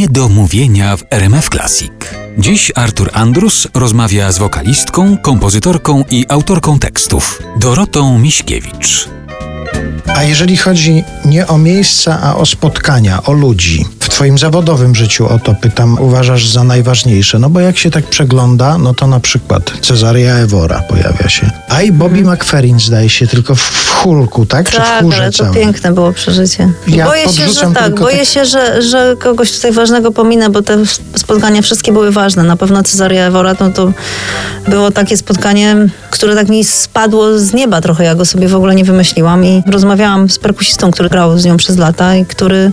Niedomówienia w RMF Classic. Dziś Artur Andrus rozmawia z wokalistką, kompozytorką i autorką tekstów Dorotą Miśkiewicz. A jeżeli chodzi nie o miejsca, a o spotkania, o ludzi, w Twoim zawodowym życiu o to pytam, uważasz za najważniejsze? No bo jak się tak przegląda, no to na przykład Cezaria Ewora pojawia się. A i Bobby McFerrin zdaje się tylko w Hulku, tak? Czy w Tak, chórze ale to piękne było przeżycie. Ja boję się, że tak, boję tak- się, że, że kogoś tutaj ważnego pominę, bo te spotkania wszystkie były ważne. Na pewno Cezaria Ewora no to było takie spotkanie, które tak mi spadło z nieba trochę. Ja go sobie w ogóle nie wymyśliłam i rozmawiałam z perkusistą, który grał z nią przez lata i który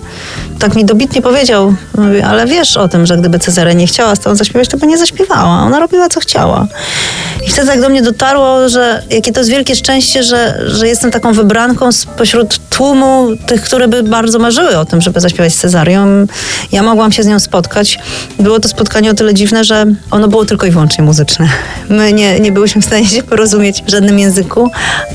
tak mi dobitnie powiedział, mówi, ale wiesz o tym, że gdyby Cezaria nie chciała z tobą zaśpiewać, to by nie zaśpiewała. Ona robiła co chciała. I wtedy tak do mnie dotarło, że jakie to jest wielkie szczęście, że, że jestem taką wybranką spośród tłumu tych, które by bardzo marzyły o tym, żeby zaśpiewać z Cezarią. Ja mogłam się z nią spotkać. Było to spotkanie o tyle dziwne, że ono było tylko i wyłącznie muzyczne. My nie, nie byłyśmy w stanie się porozumieć w żadnym języku,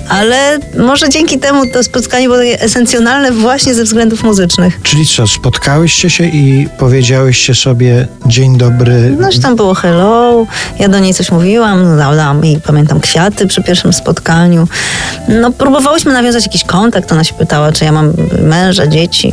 ale może dzięki temu to spotkanie było takie esencjonalne właśnie ze względów muzycznych. Czyli co, spotkałyście się i powiedziałyście sobie dzień dobry. No, że tam było hello, ja do niej coś mówiłam, dałam jej, pamiętam, kwiaty przy pierwszym spotkaniu. No, próbowałyśmy nawiązać jakiś kontakt, ona się pytała, czy ja mam męża, dzieci.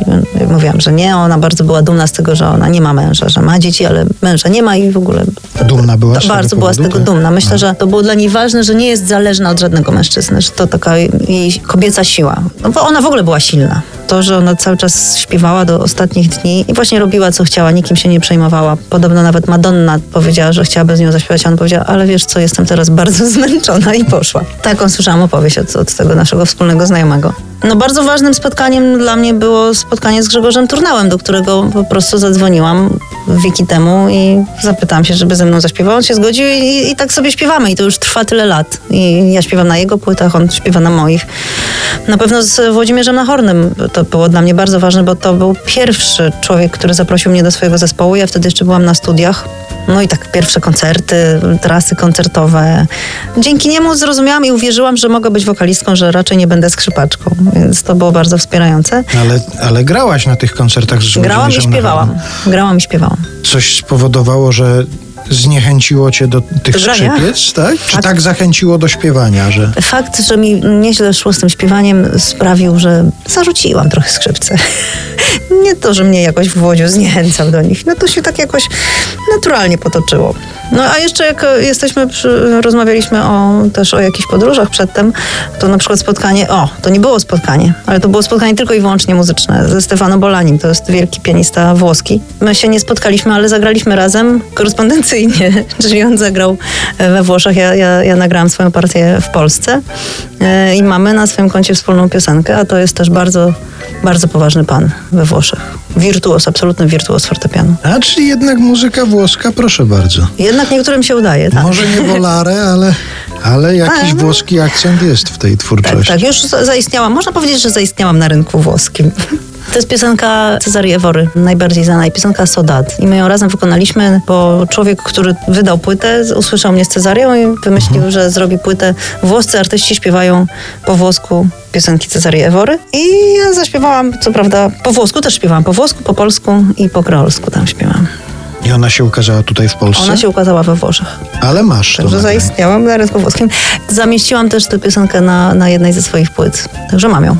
Mówiłam, że nie, ona bardzo była dumna z tego, że ona nie ma męża, że ma dzieci, ale męża nie ma i w ogóle... Dumna była bardzo była z tego tak? dumna. Myślę, że to było dla niej ważne, że nie jest zależna od żadnego mężczyzny, że to taka jej kobieca siła. No bo ona w ogóle była silna. To, że ona cały czas śpiewała do ostatnich dni i właśnie robiła co chciała, nikim się nie przejmowała. Podobno nawet Madonna powiedziała, że chciałaby z nią zaśpiewać, a on powiedział, ale wiesz co, jestem teraz bardzo zmęczona i poszła. Taką słyszałam opowieść od, od tego naszego wspólnego znajomego. No bardzo ważnym spotkaniem dla mnie było spotkanie z Grzegorzem Turnałem, do którego po prostu zadzwoniłam wieki temu i zapytałam się, żeby ze mną zaśpiewał. On się zgodził i, i tak sobie śpiewamy i to już trwa tyle lat. I ja śpiewam na jego płytach, on śpiewa na moich. Na pewno z Włodzimierzem Nahornym to było dla mnie bardzo ważne, bo to był pierwszy człowiek, który zaprosił mnie do swojego zespołu. Ja wtedy jeszcze byłam na studiach. No i tak pierwsze koncerty, trasy koncertowe. Dzięki niemu zrozumiałam i uwierzyłam, że mogę być wokalistką, że raczej nie będę skrzypaczką. Więc to było bardzo wspierające. Ale, ale grałaś na tych koncertach z Grałam i śpiewałam. Grałam i śpiewałam. Coś spowodowało, że zniechęciło cię do tych grania? skrzypiec, tak? Czy Tak. tak zachęciło do śpiewania, że... Fakt, że mi nieźle szło z tym śpiewaniem sprawił, że zarzuciłam trochę skrzypce. Nie to, że mnie jakoś w Włodziu zniechęcał do nich. No to się tak jakoś naturalnie potoczyło. No a jeszcze jak e, jesteśmy, przy, rozmawialiśmy o, też o jakichś podróżach przedtem, to na przykład spotkanie, o, to nie było spotkanie, ale to było spotkanie tylko i wyłącznie muzyczne ze Stefano Bolanim, to jest wielki pianista włoski. My się nie spotkaliśmy, ale zagraliśmy razem korespondencyjnie, czyli on zagrał e, we Włoszech, ja, ja, ja nagrałam swoją partię w Polsce e, i mamy na swoim koncie wspólną piosenkę, a to jest też bardzo, bardzo poważny pan we Włoszech. Wirtuos, absolutny wirtuos fortepianu. A, czyli jednak muzyka włoska, proszę bardzo. Jednak niektórym się udaje, tak. Może nie wolare, ale, ale jakiś Tak, no. włoski akcent jest w tej Tak, twórczości. tak, już za- zaistniałam. Można powiedzieć, że zaistniałam na rynku włoskim. To jest piosenka Cezarii Ewory, najbardziej znana i piosenka Sodat. I my ją razem wykonaliśmy, bo człowiek, który wydał płytę, usłyszał mnie z Cezarią i wymyślił, że zrobi płytę. Włoscy artyści śpiewają po włosku piosenki Cezarii Ewory. I ja zaśpiewałam, co prawda, po włosku też śpiewałam, po włosku, po polsku i po kreolsku tam śpiewam. I ona się ukazała tutaj w Polsce? Ona się ukazała we Włoszech. Ale masz Także zaistniałam na rynku włoskim. Zamieściłam też tę piosenkę na, na jednej ze swoich płyt. Także mam ją.